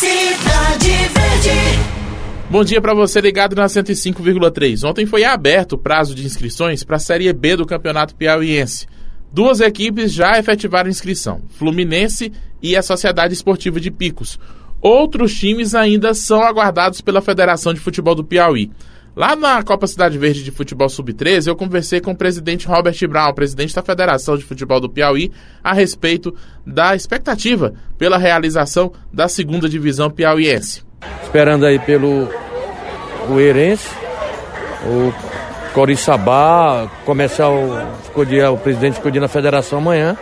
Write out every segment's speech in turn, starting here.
Cidade Verde. Bom dia para você ligado na 105,3. Ontem foi aberto o prazo de inscrições para a Série B do Campeonato Piauiense. Duas equipes já efetivaram inscrição: Fluminense e a Sociedade Esportiva de Picos. Outros times ainda são aguardados pela Federação de Futebol do Piauí. Lá na Copa Cidade Verde de Futebol Sub-13, eu conversei com o presidente Robert Brown, presidente da Federação de Futebol do Piauí, a respeito da expectativa pela realização da segunda divisão piauiense. Esperando aí pelo Oeirense, o Coriçabá, começar o, o presidente ficou na federação amanhã.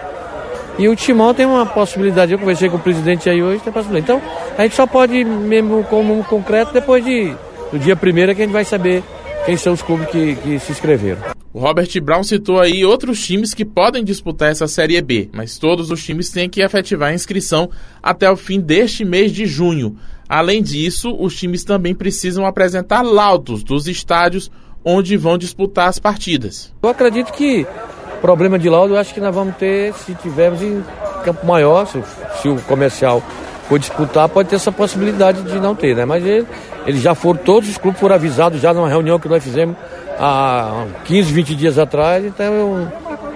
E o Timão tem uma possibilidade, eu conversei com o presidente aí hoje, tem possibilidade. Então, a gente só pode, mesmo como concreto, depois de, do dia primeiro é que a gente vai saber quem são os clubes que, que se inscreveram. O Robert Brown citou aí outros times que podem disputar essa Série B, mas todos os times têm que efetivar a inscrição até o fim deste mês de junho. Além disso, os times também precisam apresentar laudos dos estádios onde vão disputar as partidas. Eu acredito que problema de laudo eu acho que nós vamos ter se tivermos em campo maior, se, se o comercial for disputar, pode ter essa possibilidade de não ter, né? Mas ele, eles já foram, todos os clubes foram avisados já numa reunião que nós fizemos há 15, 20 dias atrás, então eu,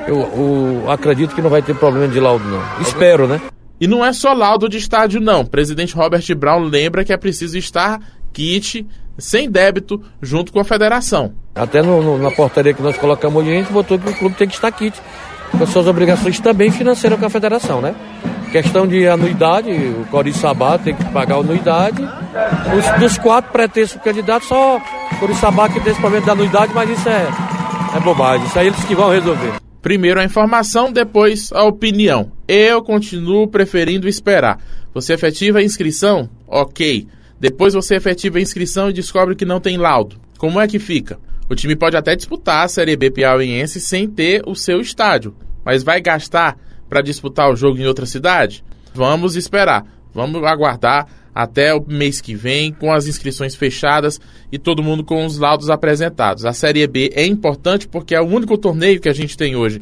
eu, eu acredito que não vai ter problema de laudo, não. Espero, né? E não é só laudo de estádio, não. O presidente Robert Brown lembra que é preciso estar kit sem débito junto com a federação. Até no, no, na portaria que nós colocamos hoje, a gente botou que o clube tem que estar kit com as suas obrigações também financeiras com a federação, né? Questão de anuidade, o Coriçabá tem que pagar anuidade. Os, dos quatro pretensos candidatos, só Coriçabá que tem esse problema da anuidade, mas isso é, é bobagem. Isso aí eles que vão resolver. Primeiro a informação, depois a opinião. Eu continuo preferindo esperar. Você efetiva a inscrição? Ok. Depois você efetiva a inscrição e descobre que não tem laudo. Como é que fica? O time pode até disputar a Série B piauiense sem ter o seu estádio, mas vai gastar para disputar o jogo em outra cidade? Vamos esperar. Vamos aguardar até o mês que vem, com as inscrições fechadas e todo mundo com os laudos apresentados. A Série B é importante porque é o único torneio que a gente tem hoje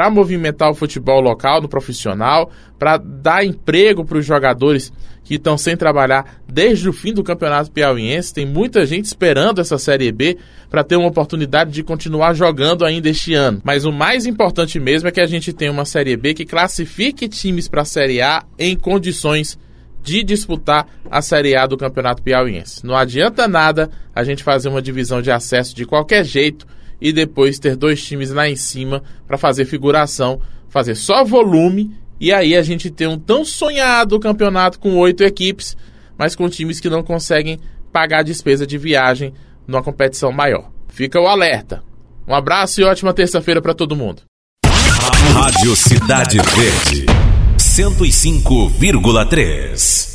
para movimentar o futebol local no profissional, para dar emprego para os jogadores que estão sem trabalhar desde o fim do Campeonato Piauiense. Tem muita gente esperando essa Série B para ter uma oportunidade de continuar jogando ainda este ano. Mas o mais importante mesmo é que a gente tenha uma Série B que classifique times para a Série A em condições de disputar a Série A do Campeonato Piauiense. Não adianta nada a gente fazer uma divisão de acesso de qualquer jeito e depois ter dois times lá em cima para fazer figuração, fazer só volume e aí a gente ter um tão sonhado campeonato com oito equipes, mas com times que não conseguem pagar a despesa de viagem numa competição maior. Fica o alerta. Um abraço e ótima terça-feira para todo mundo. Rádio Cidade Verde. 105,3.